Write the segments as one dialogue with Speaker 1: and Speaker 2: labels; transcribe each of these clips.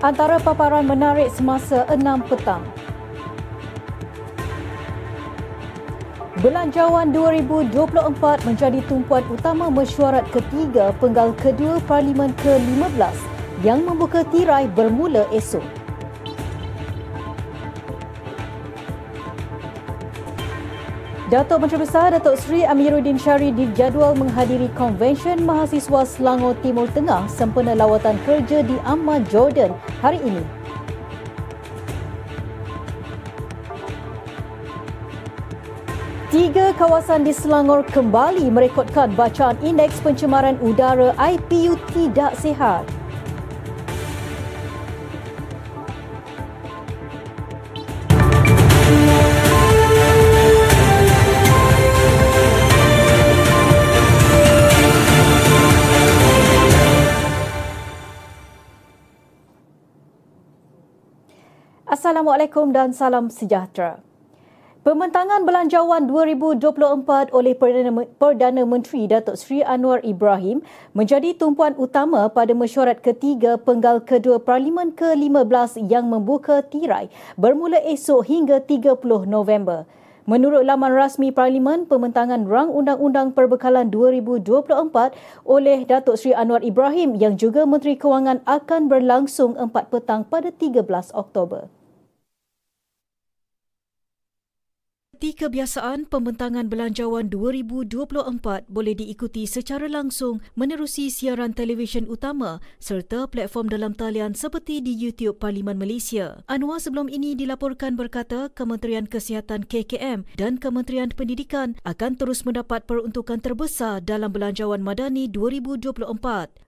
Speaker 1: Antara paparan menarik semasa 6 petang. Belanjawan 2024 menjadi tumpuan utama mesyuarat ketiga penggal kedua Parlimen ke-15 yang membuka tirai bermula esok. Datuk Menteri Besar Datuk Seri Amiruddin Syari dijadual menghadiri konvensyen mahasiswa Selangor Timur Tengah sempena lawatan kerja di Amman, Jordan hari ini. Tiga kawasan di Selangor kembali merekodkan bacaan indeks pencemaran udara IPU tidak sihat. Assalamualaikum dan salam sejahtera. Pembentangan Belanjawan 2024 oleh Perdana Menteri Datuk Seri Anwar Ibrahim menjadi tumpuan utama pada mesyuarat ketiga penggal kedua Parlimen ke-15 yang membuka tirai bermula esok hingga 30 November. Menurut laman rasmi Parlimen, pembentangan Rang Undang-Undang Perbekalan 2024 oleh Datuk Seri Anwar Ibrahim yang juga Menteri Kewangan akan berlangsung 4 petang pada 13 Oktober. Seperti kebiasaan, pembentangan Belanjawan 2024 boleh diikuti secara langsung menerusi siaran televisyen utama serta platform dalam talian seperti di YouTube Parlimen Malaysia. Anwar sebelum ini dilaporkan berkata Kementerian Kesihatan KKM dan Kementerian Pendidikan akan terus mendapat peruntukan terbesar dalam Belanjawan Madani 2024.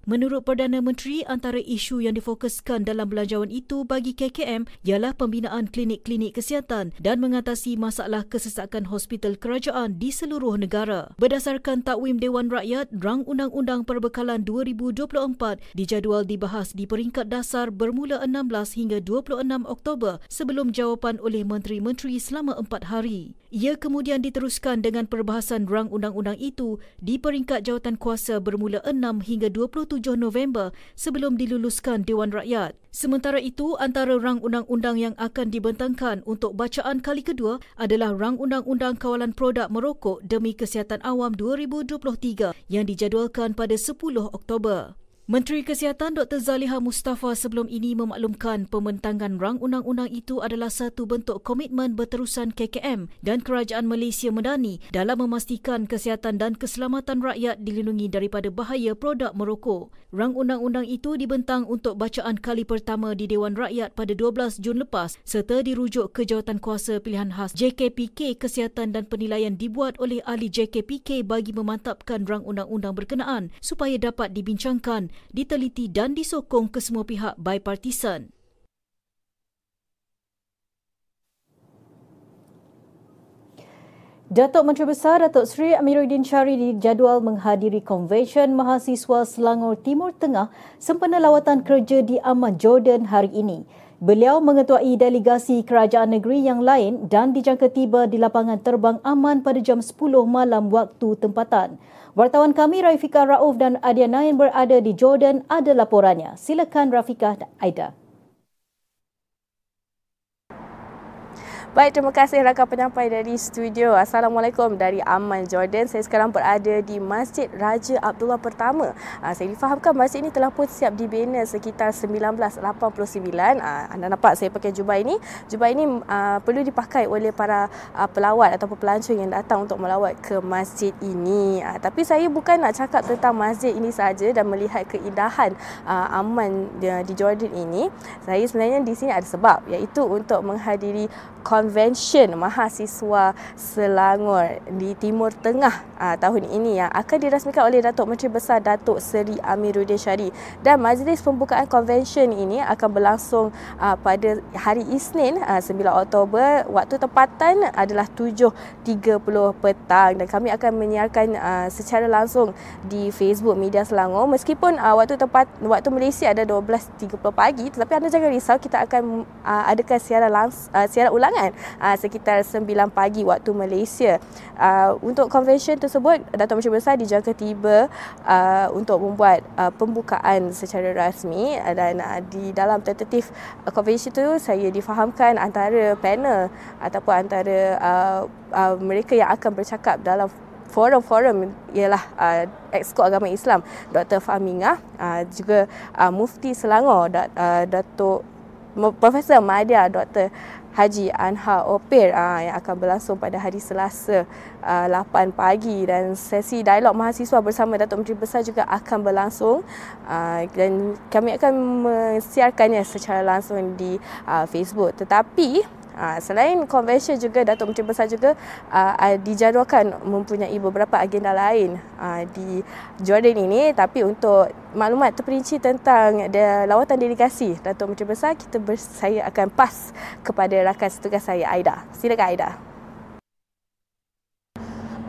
Speaker 1: Menurut Perdana Menteri, antara isu yang difokuskan dalam belanjawan itu bagi KKM ialah pembinaan klinik-klinik kesihatan dan mengatasi masalah kesihatan kesesakan hospital kerajaan di seluruh negara. Berdasarkan takwim Dewan Rakyat, Rang Undang-Undang Perbekalan 2024 dijadual dibahas di peringkat dasar bermula 16 hingga 26 Oktober sebelum jawapan oleh menteri-menteri selama empat hari. Ia kemudian diteruskan dengan perbahasan rang undang-undang itu di peringkat jawatan kuasa bermula 6 hingga 27 November sebelum diluluskan Dewan Rakyat. Sementara itu, antara rang undang-undang yang akan dibentangkan untuk bacaan kali kedua adalah rang undang-undang kawalan produk merokok demi kesihatan awam 2023 yang dijadualkan pada 10 Oktober. Menteri Kesihatan Dr. Zaliha Mustafa sebelum ini memaklumkan pembentangan rang undang-undang itu adalah satu bentuk komitmen berterusan KKM dan Kerajaan Malaysia Medani dalam memastikan kesihatan dan keselamatan rakyat dilindungi daripada bahaya produk merokok. Rang undang-undang itu dibentang untuk bacaan kali pertama di Dewan Rakyat pada 12 Jun lepas serta dirujuk ke jawatan kuasa pilihan khas JKPK Kesihatan dan Penilaian dibuat oleh ahli JKPK bagi memantapkan rang undang-undang berkenaan supaya dapat dibincangkan diteliti dan disokong ke semua pihak bipartisan. Datuk Menteri Besar Datuk Seri Amiruddin Syari dijadual menghadiri konvensyen mahasiswa Selangor Timur Tengah sempena lawatan kerja di Amman Jordan hari ini. Beliau mengetuai delegasi kerajaan negeri yang lain dan dijangka tiba di lapangan terbang Aman pada jam 10 malam waktu tempatan. Wartawan kami Rafika Rauf dan Adia Nain berada di Jordan ada laporannya. Silakan Rafika dan Aida.
Speaker 2: Baik, terima kasih rakan penyampai dari studio. Assalamualaikum dari Amman, Jordan. Saya sekarang berada di Masjid Raja Abdullah Pertama. Uh, saya difahamkan masjid ini telah pun siap dibina sekitar 1989. Uh, ah, anda nampak saya pakai jubah ini. Jubah ini uh, perlu dipakai oleh para pelawat ataupun pelancong yang datang untuk melawat ke masjid ini. Tapi saya bukan nak cakap tentang masjid ini saja dan melihat keindahan Amman di, di Jordan ini. Saya sebenarnya di sini ada sebab iaitu untuk menghadiri Convention Mahasiswa Selangor di Timur Tengah aa, ah, tahun ini yang akan dirasmikan oleh Datuk Menteri Besar Datuk Seri Amiruddin Syari dan majlis pembukaan convention ini akan berlangsung aa, ah, pada hari Isnin aa, ah, 9 Oktober. Waktu tempatan adalah 7.30 petang. Dan kami akan menyiarkan aa, secara langsung di Facebook Media Selangor. Meskipun aa, waktu tempat waktu Malaysia ada 12.30 pagi tetapi anda jangan risau kita akan aa, adakan siaran langsung siaran ulang penerbangan uh, sekitar 9 pagi waktu Malaysia. Uh, untuk convention tersebut, Datuk Menteri Besar dijangka tiba uh, untuk membuat uh, pembukaan secara rasmi dan uh, di dalam tentatif uh, convention itu saya difahamkan antara panel ataupun antara uh, uh, mereka yang akan bercakap dalam forum-forum ialah uh, Exco Agama Islam Dr. Fahminga uh, juga uh, Mufti Selangor Dat, uh, Profesor Madya Dr. Haji Anha Opir uh, yang akan berlangsung pada hari Selasa uh, 8 pagi. Dan sesi dialog mahasiswa bersama Datuk Menteri Besar juga akan berlangsung. Uh, dan kami akan mensiarkannya secara langsung di uh, Facebook. Tetapi Uh, selain convention juga Datuk Menteri Besar juga uh, dijadualkan mempunyai beberapa agenda lain uh, di Jordan ini tapi untuk maklumat terperinci tentang lawatan delegasi Datuk Menteri Besar kita ber- saya akan pas kepada rakan setugas saya Aida. Silakan Aida.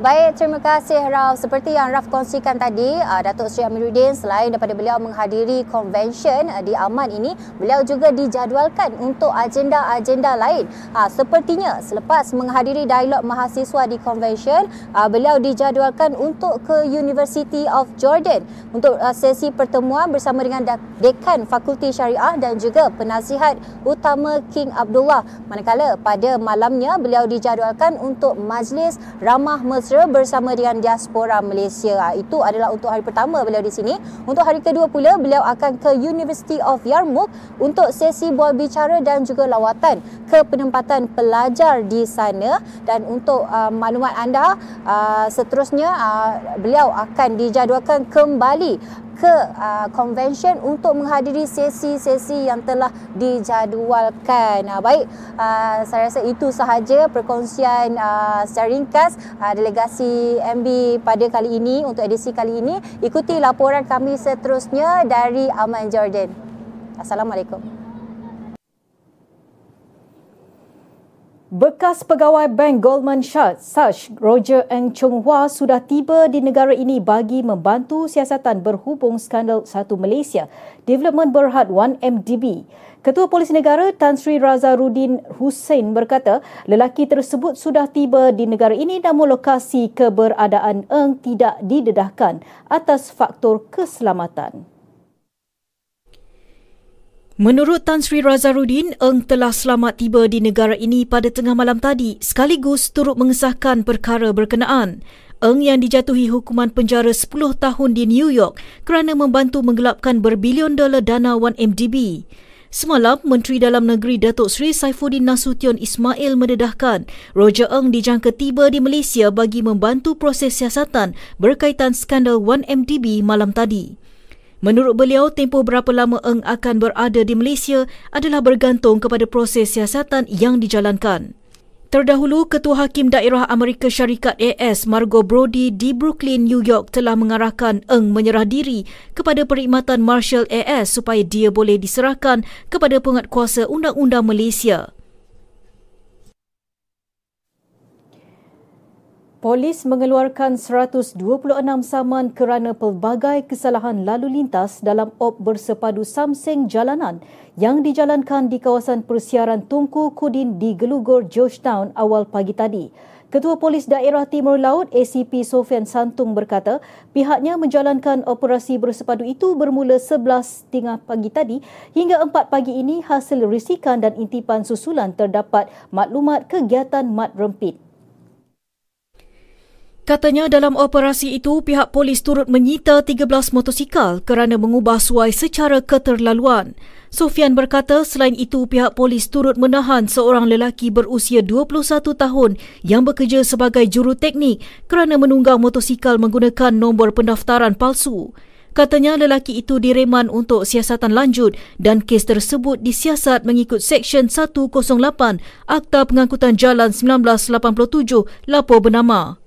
Speaker 3: Baik, terima kasih Raf. Seperti yang Raf kongsikan tadi, uh, Datuk Seri Amiruddin selain daripada beliau menghadiri convention uh, di Aman ini, beliau juga dijadualkan untuk agenda-agenda lain. Uh, sepertinya selepas menghadiri dialog mahasiswa di convention, beliau dijadualkan untuk ke University of Jordan untuk sesi pertemuan bersama dengan Dekan Fakulti Syariah dan juga penasihat utama King Abdullah. Manakala pada malamnya beliau dijadualkan untuk majlis ramah mesra mesra bersama dengan diaspora Malaysia. Ha, itu adalah untuk hari pertama beliau di sini. Untuk hari kedua pula beliau akan ke University of Yarmouk untuk sesi bual bicara dan juga lawatan ke penempatan pelajar di sana dan untuk uh, maklumat anda uh, seterusnya uh, beliau akan dijadualkan kembali ke uh, convention untuk menghadiri sesi-sesi yang telah dijadualkan. Uh, baik, uh, saya rasa itu sahaja perkongsian uh, secara ringkas uh, delegasi MB pada kali ini untuk edisi kali ini. Ikuti laporan kami seterusnya dari Aman Jordan. Assalamualaikum.
Speaker 1: Bekas pegawai Bank Goldman Sachs, Roger Eng Chung Hua sudah tiba di negara ini bagi membantu siasatan berhubung skandal Satu Malaysia, Development Berhad 1MDB. Ketua Polis Negara Tan Sri Razarudin Hussein berkata, lelaki tersebut sudah tiba di negara ini namun lokasi keberadaan Eng tidak didedahkan atas faktor keselamatan. Menurut Tan Sri Razarudin, Eng telah selamat tiba di negara ini pada tengah malam tadi sekaligus turut mengesahkan perkara berkenaan. Eng yang dijatuhi hukuman penjara 10 tahun di New York kerana membantu menggelapkan berbilion dolar dana 1MDB. Semalam, Menteri Dalam Negeri Datuk Seri Saifuddin Nasution Ismail mendedahkan Roger Eng dijangka tiba di Malaysia bagi membantu proses siasatan berkaitan skandal 1MDB malam tadi. Menurut beliau, tempoh berapa lama Eng akan berada di Malaysia adalah bergantung kepada proses siasatan yang dijalankan. Terdahulu, Ketua Hakim Daerah Amerika Syarikat AS Margot Brody di Brooklyn, New York telah mengarahkan Eng menyerah diri kepada perkhidmatan Marshal AS supaya dia boleh diserahkan kepada penguatkuasa Undang-Undang Malaysia. Polis mengeluarkan 126 saman kerana pelbagai kesalahan lalu lintas dalam op bersepadu samseng jalanan yang dijalankan di kawasan persiaran Tunku Kudin di Gelugor, Georgetown awal pagi tadi. Ketua Polis Daerah Timur Laut ACP Sofian Santung berkata pihaknya menjalankan operasi bersepadu itu bermula 11.30 pagi tadi hingga 4 pagi ini hasil risikan dan intipan susulan terdapat maklumat kegiatan mat rempit. Katanya dalam operasi itu pihak polis turut menyita 13 motosikal kerana mengubah suai secara keterlaluan. Sofian berkata selain itu pihak polis turut menahan seorang lelaki berusia 21 tahun yang bekerja sebagai juru teknik kerana menunggang motosikal menggunakan nombor pendaftaran palsu. Katanya lelaki itu direman untuk siasatan lanjut dan kes tersebut disiasat mengikut Seksyen 108 Akta Pengangkutan Jalan 1987 lapor bernama.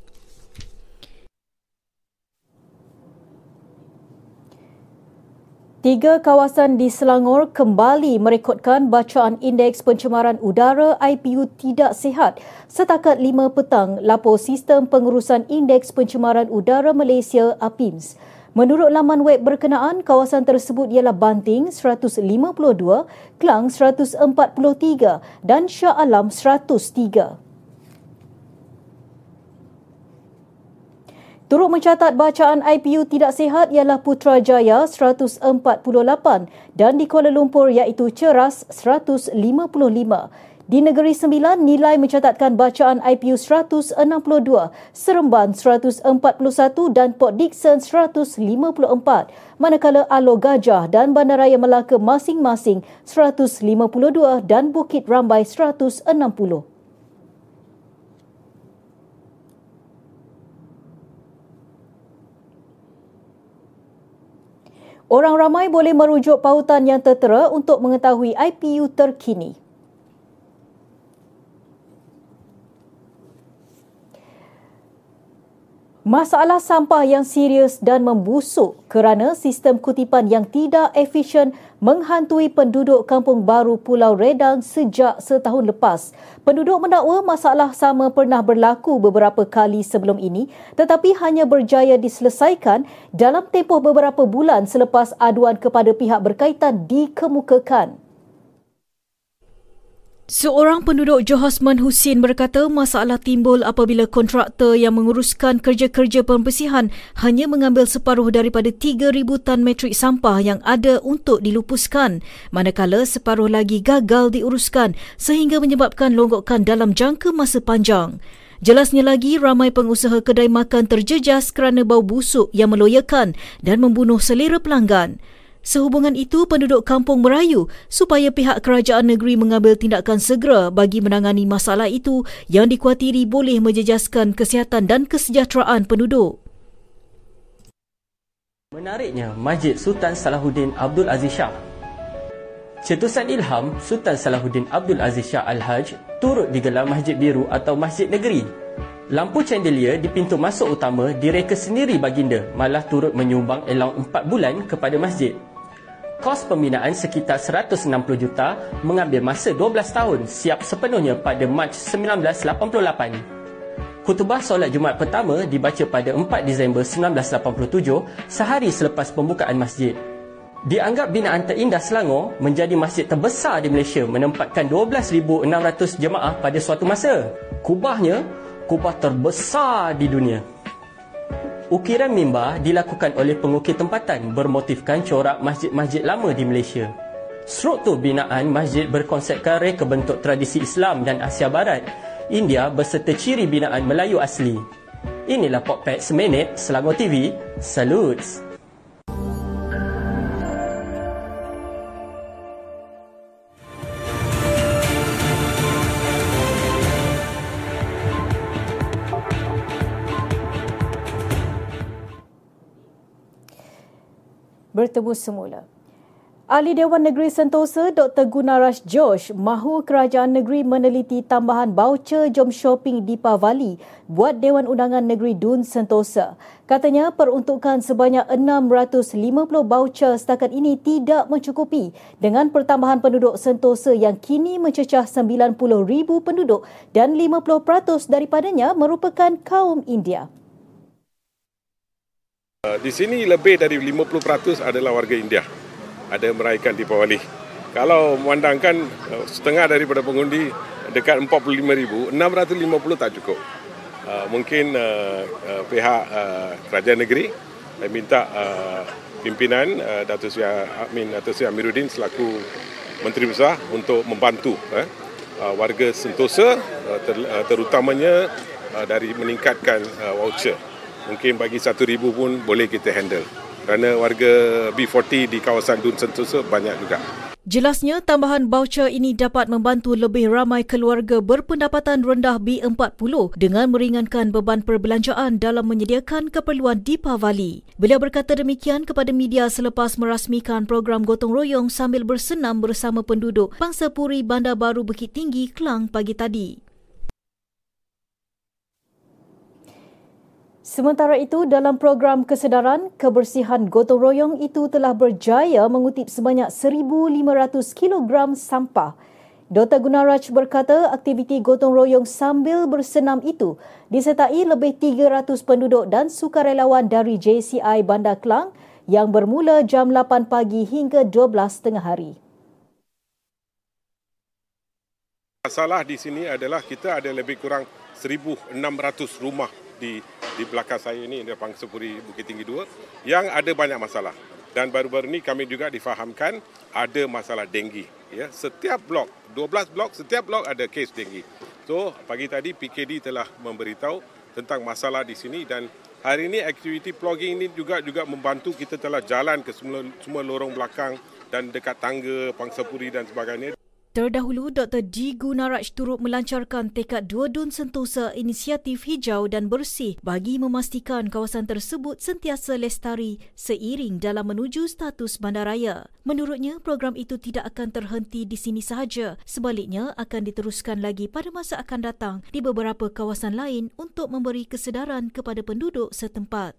Speaker 1: Tiga kawasan di Selangor kembali merekodkan bacaan indeks pencemaran udara IPU tidak sihat. Setakat 5 petang, lapor Sistem Pengurusan Indeks Pencemaran Udara Malaysia APIMS. Menurut laman web berkenaan, kawasan tersebut ialah Banting 152, Kelang 143 dan Shah Alam 103. Turut mencatat bacaan IPU tidak sihat ialah Putrajaya 148 dan di Kuala Lumpur iaitu Ceras 155. Di Negeri Sembilan, nilai mencatatkan bacaan IPU 162, Seremban 141 dan Port Dickson 154, manakala Alo Gajah dan Bandaraya Melaka masing-masing 152 dan Bukit Rambai 160. Orang ramai boleh merujuk pautan yang tertera untuk mengetahui IPU terkini. Masalah sampah yang serius dan membusuk kerana sistem kutipan yang tidak efisien menghantui penduduk kampung baru Pulau Redang sejak setahun lepas. Penduduk mendakwa masalah sama pernah berlaku beberapa kali sebelum ini tetapi hanya berjaya diselesaikan dalam tempoh beberapa bulan selepas aduan kepada pihak berkaitan dikemukakan. Seorang penduduk Johosman Husin berkata masalah timbul apabila kontraktor yang menguruskan kerja-kerja pembersihan hanya mengambil separuh daripada 3,000 tan metrik sampah yang ada untuk dilupuskan, manakala separuh lagi gagal diuruskan sehingga menyebabkan longgokan dalam jangka masa panjang. Jelasnya lagi, ramai pengusaha kedai makan terjejas kerana bau busuk yang meloyakan dan membunuh selera pelanggan. Sehubungan itu, penduduk kampung merayu supaya pihak kerajaan negeri mengambil tindakan segera bagi menangani masalah itu yang dikuatiri boleh menjejaskan kesihatan dan kesejahteraan penduduk.
Speaker 4: Menariknya, Masjid Sultan Salahuddin Abdul Aziz Shah. Cetusan ilham Sultan Salahuddin Abdul Aziz Shah Al-Hajj turut digelar Masjid Biru atau Masjid Negeri. Lampu chandelier di pintu masuk utama direka sendiri baginda malah turut menyumbang elang 4 bulan kepada masjid. Kos pembinaan sekitar 160 juta mengambil masa 12 tahun siap sepenuhnya pada Mac 1988. Kutubah solat Jumaat pertama dibaca pada 4 Disember 1987 sehari selepas pembukaan masjid. Dianggap binaan terindah Selangor menjadi masjid terbesar di Malaysia menempatkan 12,600 jemaah pada suatu masa. Kubahnya, kubah terbesar di dunia. Ukiran mimbar dilakukan oleh pengukir tempatan bermotifkan corak masjid-masjid lama di Malaysia. Struktur binaan masjid berkonsepkan reka bentuk tradisi Islam dan Asia Barat, India berserta ciri binaan Melayu asli. Inilah Popet Seminit Selangor TV. Salutes!
Speaker 1: Bertemu semula. Ahli Dewan Negeri Sentosa Dr. Gunaraj Josh mahu kerajaan negeri meneliti tambahan baucer jom shopping di Pavali buat Dewan Undangan Negeri Dun Sentosa. Katanya peruntukan sebanyak 650 baucer setakat ini tidak mencukupi dengan pertambahan penduduk Sentosa yang kini mencecah 90,000 penduduk dan 50% daripadanya merupakan kaum India.
Speaker 5: Uh, di sini lebih dari 50% adalah warga India ada meraihkan Deepawali. Kalau memandangkan uh, setengah daripada pengundi dekat 45,000, 650 tak cukup. Uh, mungkin pihak kerajaan negeri minta pimpinan Datuk Seri Amin Datuk Seri Amiruddin selaku Menteri Besar untuk membantu warga Sentosa terutamanya dari meningkatkan voucher mungkin bagi satu ribu pun boleh kita handle. Kerana warga B40 di kawasan Dun Sentosa banyak juga.
Speaker 1: Jelasnya, tambahan baucer ini dapat membantu lebih ramai keluarga berpendapatan rendah B40 dengan meringankan beban perbelanjaan dalam menyediakan keperluan di Pavali. Beliau berkata demikian kepada media selepas merasmikan program gotong royong sambil bersenam bersama penduduk Bangsa Puri Bandar Baru Bukit Tinggi, Kelang pagi tadi. Sementara itu, dalam program kesedaran, kebersihan gotong royong itu telah berjaya mengutip sebanyak 1,500 kg sampah. Dr. Gunaraj berkata aktiviti gotong royong sambil bersenam itu disertai lebih 300 penduduk dan sukarelawan dari JCI Bandar Kelang yang bermula jam 8 pagi hingga 12 tengah hari.
Speaker 5: Masalah di sini adalah kita ada lebih kurang 1,600 rumah di di belakang saya ini, di Pangsepuri Bukit Tinggi 2, yang ada banyak masalah. Dan baru-baru ini kami juga difahamkan ada masalah denggi. Ya, setiap blok, 12 blok, setiap blok ada kes denggi. So, pagi tadi PKD telah memberitahu tentang masalah di sini dan hari ini aktiviti plogging ini juga juga membantu kita telah jalan ke semua, semua lorong belakang dan dekat tangga Pangsapuri dan sebagainya.
Speaker 1: Terdahulu, Dr. D. Gunaraj turut melancarkan tekad dua dun sentosa inisiatif hijau dan bersih bagi memastikan kawasan tersebut sentiasa lestari seiring dalam menuju status bandaraya. Menurutnya, program itu tidak akan terhenti di sini sahaja. Sebaliknya, akan diteruskan lagi pada masa akan datang di beberapa kawasan lain untuk memberi kesedaran kepada penduduk setempat.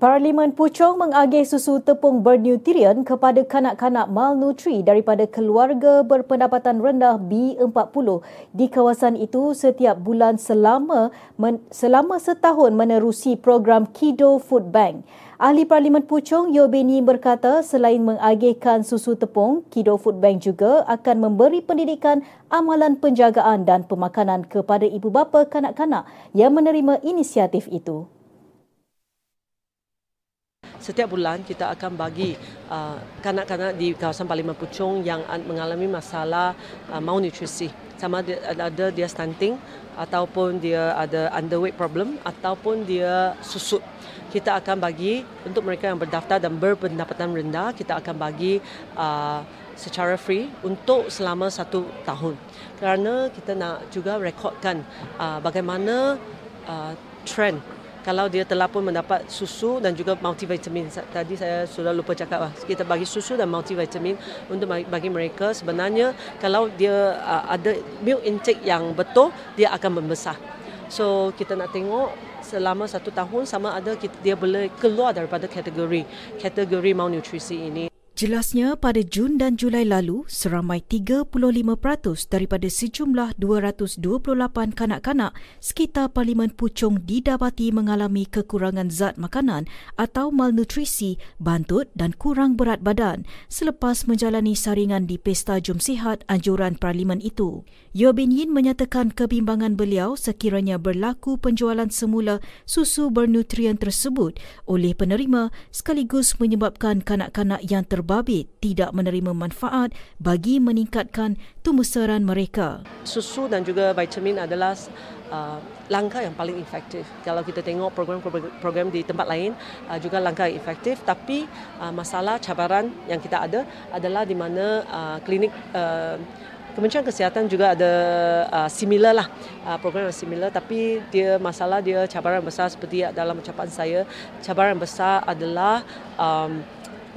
Speaker 1: Parlimen Puchong mengagih susu tepung bernutrien kepada kanak-kanak malnutri daripada keluarga berpendapatan rendah B40 di kawasan itu setiap bulan selama men, selama setahun menerusi program Kido Food Bank. Ahli Parlimen Puchong Yobeni berkata selain mengagihkan susu tepung, Kido Food Bank juga akan memberi pendidikan amalan penjagaan dan pemakanan kepada ibu bapa kanak-kanak yang menerima inisiatif itu
Speaker 6: setiap bulan kita akan bagi uh, kanak-kanak di kawasan Parlimen Puchong yang mengalami masalah uh, malnutrisi. Sama ada dia stunting ataupun dia ada underweight problem ataupun dia susut. Kita akan bagi untuk mereka yang berdaftar dan berpendapatan rendah kita akan bagi uh, secara free untuk selama satu tahun. Kerana kita nak juga rekodkan uh, bagaimana uh, trend kalau dia telah pun mendapat susu dan juga multivitamin. Tadi saya sudah lupa cakap lah. Kita bagi susu dan multivitamin untuk bagi mereka sebenarnya kalau dia uh, ada milk intake yang betul, dia akan membesar. So kita nak tengok selama satu tahun sama ada dia boleh keluar daripada kategori kategori malnutrisi ini.
Speaker 1: Jelasnya pada Jun dan Julai lalu, seramai 35% daripada sejumlah 228 kanak-kanak sekitar Parlimen Puchong didapati mengalami kekurangan zat makanan atau malnutrisi, bantut dan kurang berat badan selepas menjalani saringan di Pesta Jom Sihat anjuran Parlimen itu. Yeo Bin Yin menyatakan kebimbangan beliau sekiranya berlaku penjualan semula susu bernutrien tersebut oleh penerima sekaligus menyebabkan kanak-kanak yang terbaik babit tidak menerima manfaat bagi meningkatkan tumbusaran mereka.
Speaker 6: Susu dan juga vitamin adalah uh, langkah yang paling efektif. Kalau kita tengok program-program di tempat lain uh, juga langkah yang efektif tapi uh, masalah cabaran yang kita ada adalah di mana uh, klinik uh, Kementerian Kesihatan juga ada uh, similar lah uh, program yang similar tapi dia masalah dia cabaran besar seperti dalam ucapan saya cabaran besar adalah um,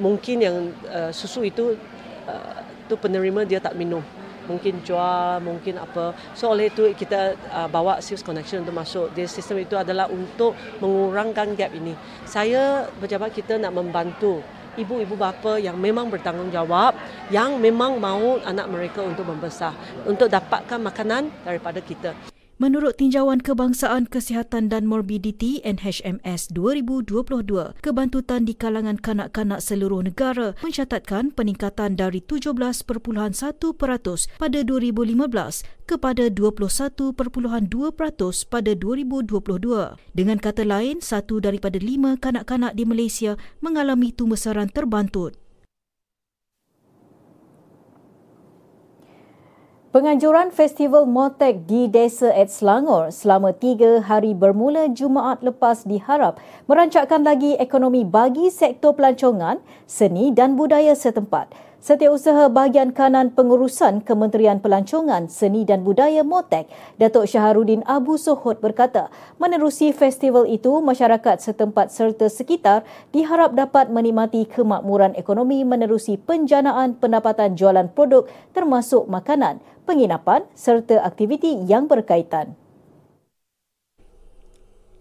Speaker 6: mungkin yang uh, susu itu uh, tu penerima dia tak minum. Mungkin jual mungkin apa. So oleh itu kita uh, bawa sales connection untuk masuk. Di sistem itu adalah untuk mengurangkan gap ini. Saya pejabat kita nak membantu ibu-ibu bapa yang memang bertanggungjawab yang memang mahu anak mereka untuk membesar untuk dapatkan makanan daripada kita
Speaker 1: Menurut Tinjauan Kebangsaan Kesihatan dan Morbiditi NHMS 2022, kebantutan di kalangan kanak-kanak seluruh negara mencatatkan peningkatan dari 17.1% pada 2015 kepada 21.2% pada 2022. Dengan kata lain, satu daripada lima kanak-kanak di Malaysia mengalami tumbesaran terbantut. Penganjuran Festival Motek di Desa Ed Selangor selama tiga hari bermula Jumaat lepas diharap merancakkan lagi ekonomi bagi sektor pelancongan, seni dan budaya setempat. Setiausaha Bahagian Kanan Pengurusan Kementerian Pelancongan, Seni dan Budaya Motek, Datuk Syaharudin Abu Sohot berkata, menerusi festival itu, masyarakat setempat serta sekitar diharap dapat menikmati kemakmuran ekonomi menerusi penjanaan pendapatan jualan produk termasuk makanan, penginapan serta aktiviti yang berkaitan.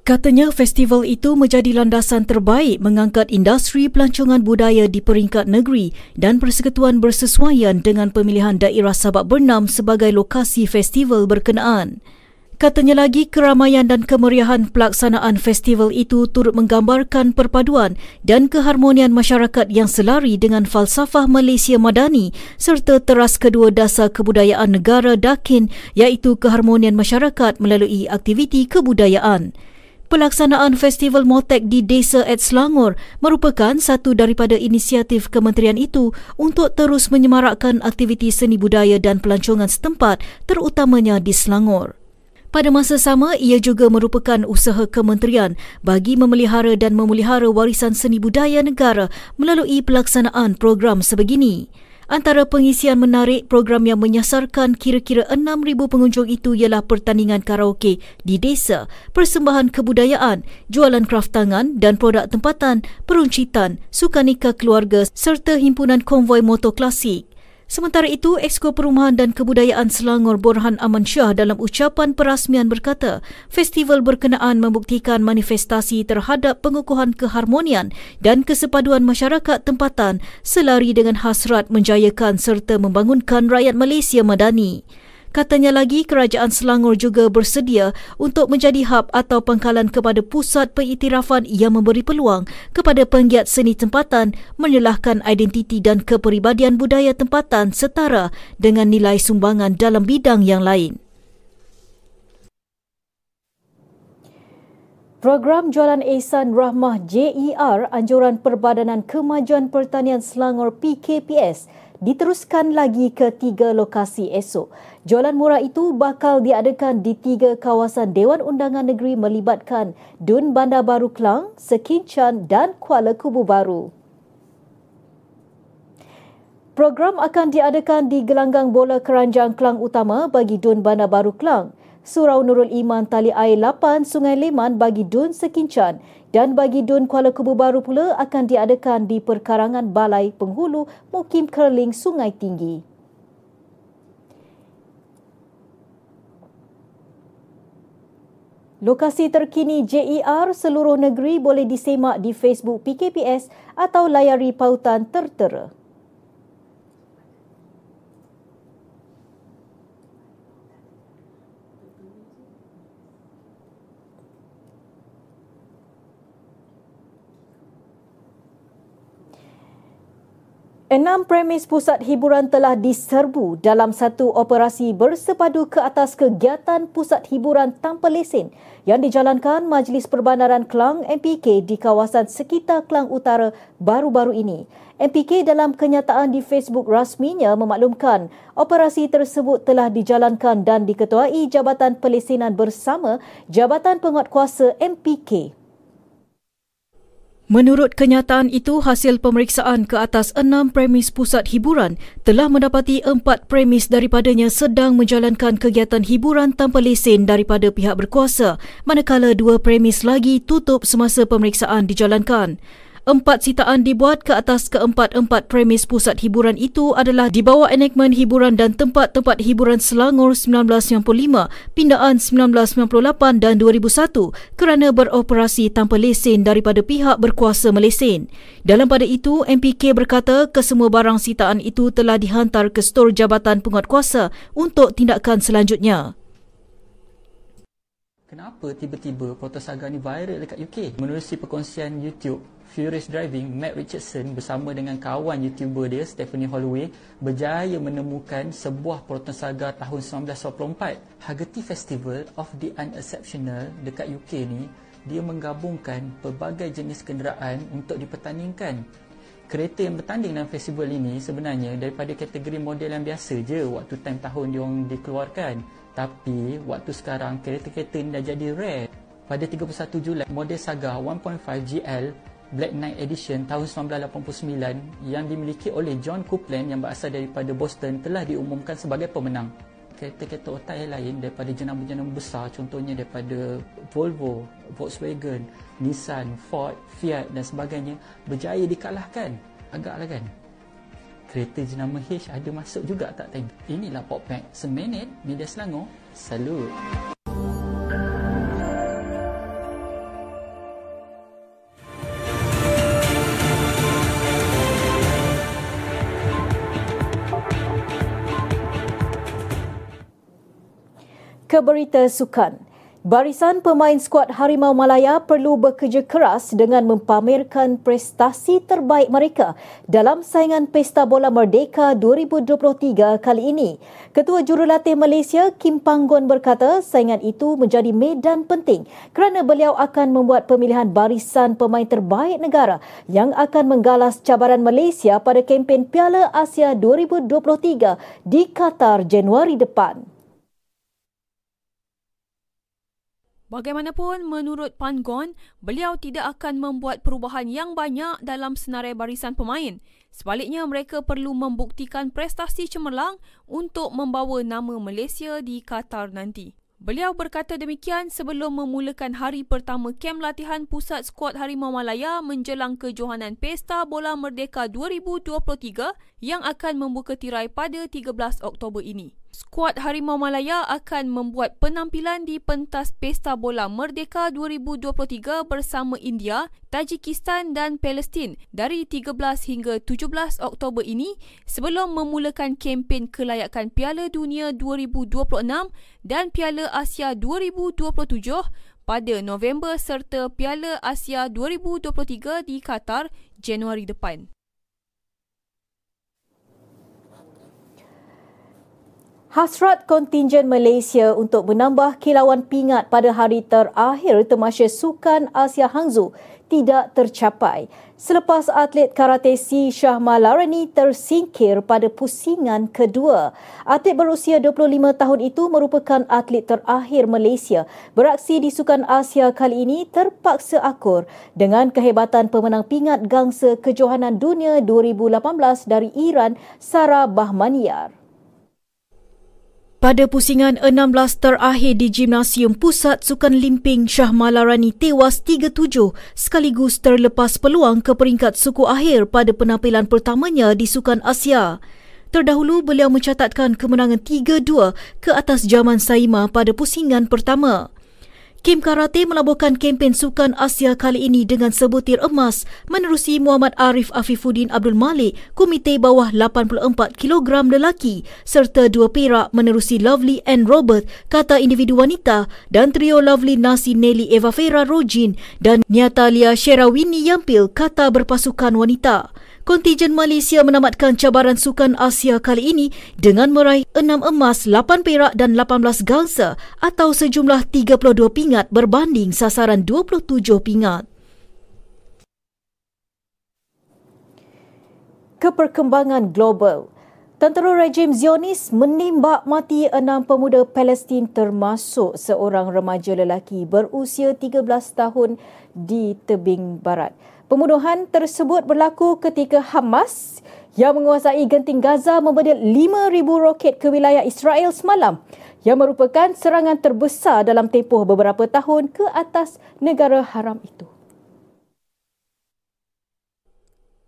Speaker 1: Katanya festival itu menjadi landasan terbaik mengangkat industri pelancongan budaya di peringkat negeri dan persekutuan bersesuaian dengan pemilihan daerah Sabak Bernam sebagai lokasi festival berkenaan. Katanya lagi keramaian dan kemeriahan pelaksanaan festival itu turut menggambarkan perpaduan dan keharmonian masyarakat yang selari dengan falsafah Malaysia Madani serta teras kedua dasar kebudayaan negara Dakin iaitu keharmonian masyarakat melalui aktiviti kebudayaan. Pelaksanaan Festival Motek di Desa at Selangor merupakan satu daripada inisiatif kementerian itu untuk terus menyemarakkan aktiviti seni budaya dan pelancongan setempat terutamanya di Selangor. Pada masa sama, ia juga merupakan usaha kementerian bagi memelihara dan memulihara warisan seni budaya negara melalui pelaksanaan program sebegini. Antara pengisian menarik program yang menyasarkan kira-kira 6,000 pengunjung itu ialah pertandingan karaoke di desa, persembahan kebudayaan, jualan kraft tangan dan produk tempatan, peruncitan, sukanika keluarga serta himpunan konvoi motor klasik. Sementara itu, Exko Perumahan dan Kebudayaan Selangor Borhan Aman Shah dalam ucapan perasmian berkata, festival berkenaan membuktikan manifestasi terhadap pengukuhan keharmonian dan kesepaduan masyarakat tempatan selari dengan hasrat menjayakan serta membangunkan rakyat Malaysia madani. Katanya lagi kerajaan Selangor juga bersedia untuk menjadi hub atau pangkalan kepada pusat pengiktirafan yang memberi peluang kepada penggiat seni tempatan menyelahkan identiti dan kepribadian budaya tempatan setara dengan nilai sumbangan dalam bidang yang lain. Program Jualan Ehsan Rahmah JER Anjuran Perbadanan Kemajuan Pertanian Selangor PKPS diteruskan lagi ke tiga lokasi esok. Jualan murah itu bakal diadakan di tiga kawasan Dewan Undangan Negeri melibatkan Dun Bandar Baru Kelang, Sekinchan dan Kuala Kubu Baru. Program akan diadakan di Gelanggang Bola Keranjang Kelang Utama bagi Dun Bandar Baru Kelang. Surau Nurul Iman Tali Air 8 Sungai Leman bagi Dun Sekincan dan bagi Dun Kuala Kubu Baru pula akan diadakan di perkarangan Balai Penghulu Mukim Kerling Sungai Tinggi. Lokasi terkini JER seluruh negeri boleh disemak di Facebook PKPS atau layari pautan tertera. Enam premis pusat hiburan telah diserbu dalam satu operasi bersepadu ke atas kegiatan pusat hiburan tanpa lesen yang dijalankan Majlis Perbandaran Kelang MPK di kawasan sekitar Kelang Utara baru-baru ini. MPK dalam kenyataan di Facebook rasminya memaklumkan operasi tersebut telah dijalankan dan diketuai Jabatan Pelesenan bersama Jabatan Penguatkuasa MPK. Menurut kenyataan itu, hasil pemeriksaan ke atas enam premis pusat hiburan telah mendapati empat premis daripadanya sedang menjalankan kegiatan hiburan tanpa lesen daripada pihak berkuasa, manakala dua premis lagi tutup semasa pemeriksaan dijalankan. Empat sitaan dibuat ke atas keempat-empat premis pusat hiburan itu adalah di bawah enakmen hiburan dan tempat-tempat hiburan Selangor 1995, pindaan 1998 dan 2001 kerana beroperasi tanpa lesen daripada pihak berkuasa melesen. Dalam pada itu, MPK berkata kesemua barang sitaan itu telah dihantar ke stor Jabatan Penguatkuasa untuk tindakan selanjutnya.
Speaker 7: Kenapa tiba-tiba Protosaga ni viral dekat UK? Menerusi perkongsian YouTube, Furious Driving, Matt Richardson bersama dengan kawan YouTuber dia, Stephanie Holloway, berjaya menemukan sebuah proton saga tahun 1944. Haggerty Festival of the Unexceptional dekat UK ni, dia menggabungkan pelbagai jenis kenderaan untuk dipertandingkan. Kereta yang bertanding dalam festival ini sebenarnya daripada kategori model yang biasa je waktu time tahun dia dikeluarkan. Tapi waktu sekarang kereta-kereta ini dah jadi rare. Pada 31 Julai, model Saga 1.5 GL Black Knight Edition tahun 1989 yang dimiliki oleh John Copeland yang berasal daripada Boston telah diumumkan sebagai pemenang. Kereta-kereta otak yang lain daripada jenama-jenama besar contohnya daripada Volvo, Volkswagen, Nissan, Ford, Fiat dan sebagainya berjaya dikalahkan. Agaklah kan? kereta jenama H ada masuk juga tak time? Inilah pop pack. Seminit media selangor salut.
Speaker 1: Ke berita sukan. Barisan pemain skuad Harimau Malaya perlu bekerja keras dengan mempamerkan prestasi terbaik mereka dalam saingan Pesta Bola Merdeka 2023 kali ini. Ketua Jurulatih Malaysia Kim Panggon berkata saingan itu menjadi medan penting kerana beliau akan membuat pemilihan barisan pemain terbaik negara yang akan menggalas cabaran Malaysia pada kempen Piala Asia 2023 di Qatar Januari depan.
Speaker 8: Bagaimanapun, menurut Pangon, beliau tidak akan membuat perubahan yang banyak dalam senarai barisan pemain. Sebaliknya, mereka perlu membuktikan prestasi cemerlang untuk membawa nama Malaysia di Qatar nanti. Beliau berkata demikian sebelum memulakan hari pertama kem latihan pusat skuad Harimau Malaya menjelang kejohanan Pesta Bola Merdeka 2023 yang akan membuka tirai pada 13 Oktober ini. Skuad Harimau Malaya akan membuat penampilan di pentas Pesta Bola Merdeka 2023 bersama India, Tajikistan dan Palestin dari 13 hingga 17 Oktober ini sebelum memulakan kempen kelayakan Piala Dunia 2026 dan Piala Asia 2027 pada November serta Piala Asia 2023 di Qatar Januari depan.
Speaker 1: Hasrat kontingen Malaysia untuk menambah kilauan pingat pada hari terakhir temasya Sukan Asia Hangzhou tidak tercapai selepas atlet karate Si Shah Malarani tersingkir pada pusingan kedua. Atlet berusia 25 tahun itu merupakan atlet terakhir Malaysia beraksi di Sukan Asia kali ini terpaksa akur dengan kehebatan pemenang pingat gangsa kejohanan dunia 2018 dari Iran Sarah Bahmaniar. Pada pusingan 16 terakhir di Gimnasium Pusat Sukan Limping Shah Malarani tewas 3-7 sekaligus terlepas peluang ke peringkat suku akhir pada penampilan pertamanya di Sukan Asia. Terdahulu beliau mencatatkan kemenangan 3-2 ke atas Jaman Saima pada pusingan pertama. Kim Karate melabuhkan kempen Sukan Asia kali ini dengan sebutir emas menerusi Muhammad Arif Afifuddin Abdul Malik Komite Bawah 84 kg lelaki serta dua perak menerusi Lovely and Robert kata individu wanita dan trio Lovely Nasi Nelly Eva Vera Rojin dan Niatalia Sherawini Yampil kata berpasukan wanita. Kontingen Malaysia menamatkan cabaran Sukan Asia kali ini dengan meraih 6 emas, 8 perak dan 18 gangsa atau sejumlah 32 pingat berbanding sasaran 27 pingat. Keperkembangan global Tentera rejim Zionis menembak mati enam pemuda Palestin termasuk seorang remaja lelaki berusia 13 tahun di tebing barat. Pembunuhan tersebut berlaku ketika Hamas yang menguasai genting Gaza membedil 5,000 roket ke wilayah Israel semalam yang merupakan serangan terbesar dalam tempoh beberapa tahun ke atas negara haram itu.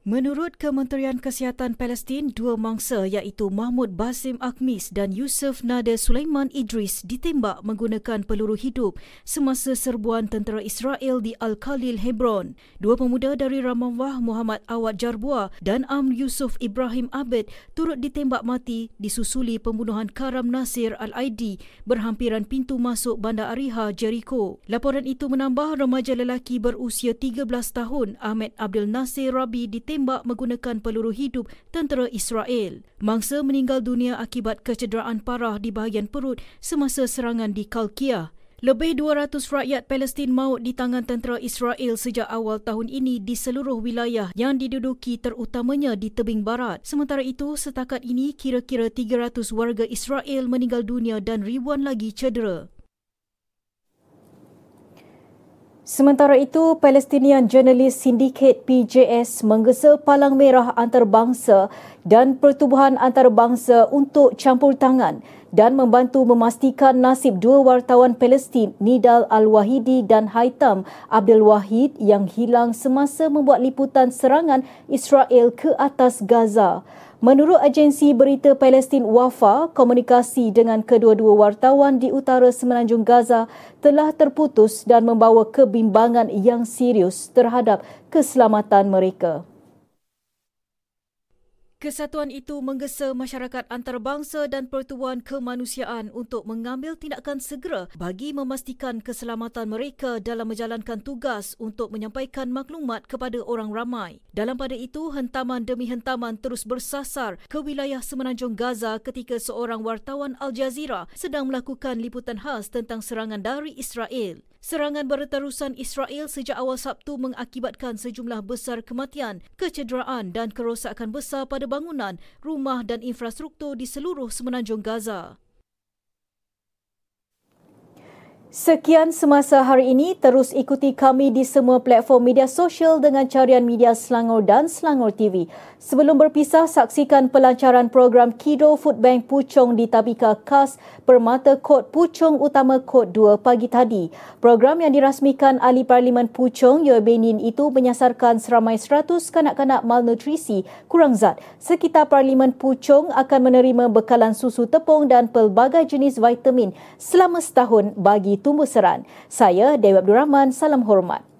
Speaker 1: Menurut Kementerian Kesihatan Palestin, dua mangsa iaitu Mahmud Basim Akmis dan Yusuf Nader Sulaiman Idris ditembak menggunakan peluru hidup semasa serbuan tentera Israel di Al-Khalil, Hebron. Dua pemuda dari Ramallah Muhammad Awad Jarbua dan Am Yusuf Ibrahim Abed turut ditembak mati disusuli pembunuhan Karam Nasir Al-Aidi berhampiran pintu masuk Bandar Ariha, Jericho. Laporan itu menambah remaja lelaki berusia 13 tahun Ahmed Abdul Nasir Rabi ditembak ditembak menggunakan peluru hidup tentera Israel. Mangsa meninggal dunia akibat kecederaan parah di bahagian perut semasa serangan di Kalkia. Lebih 200 rakyat Palestin maut di tangan tentera Israel sejak awal tahun ini di seluruh wilayah yang diduduki terutamanya di tebing barat. Sementara itu, setakat ini kira-kira 300 warga Israel meninggal dunia dan ribuan lagi cedera. Sementara itu, Palestinian Journalist Syndicate PJS menggesa palang merah antarabangsa dan pertubuhan antarabangsa untuk campur tangan dan membantu memastikan nasib dua wartawan Palestin Nidal Al-Wahidi dan Haitam Abdul Wahid yang hilang semasa membuat liputan serangan Israel ke atas Gaza. Menurut agensi berita Palestin Wafa, komunikasi dengan kedua-dua wartawan di utara semenanjung Gaza telah terputus dan membawa kebimbangan yang serius terhadap keselamatan mereka. Kesatuan itu menggesa masyarakat antarabangsa dan pertubuhan kemanusiaan untuk mengambil tindakan segera bagi memastikan keselamatan mereka dalam menjalankan tugas untuk menyampaikan maklumat kepada orang ramai. Dalam pada itu, hentaman demi hentaman terus bersasar ke wilayah semenanjung Gaza ketika seorang wartawan Al Jazeera sedang melakukan liputan khas tentang serangan dari Israel. Serangan berterusan Israel sejak awal Sabtu mengakibatkan sejumlah besar kematian, kecederaan dan kerosakan besar pada bangunan, rumah dan infrastruktur di seluruh semenanjung Gaza. Sekian semasa hari ini, terus ikuti kami di semua platform media sosial dengan carian media Selangor dan Selangor TV. Sebelum berpisah, saksikan pelancaran program Kido Food Bank Puchong di Tabika Khas Permata Kod Puchong Utama Kod 2 pagi tadi. Program yang dirasmikan Ahli Parlimen Puchong, Yoy Benin itu menyasarkan seramai 100 kanak-kanak malnutrisi kurang zat. Sekitar Parlimen Puchong akan menerima bekalan susu tepung dan pelbagai jenis vitamin selama setahun bagi tumbuh seran. Saya Dewi Abdul Rahman, salam hormat.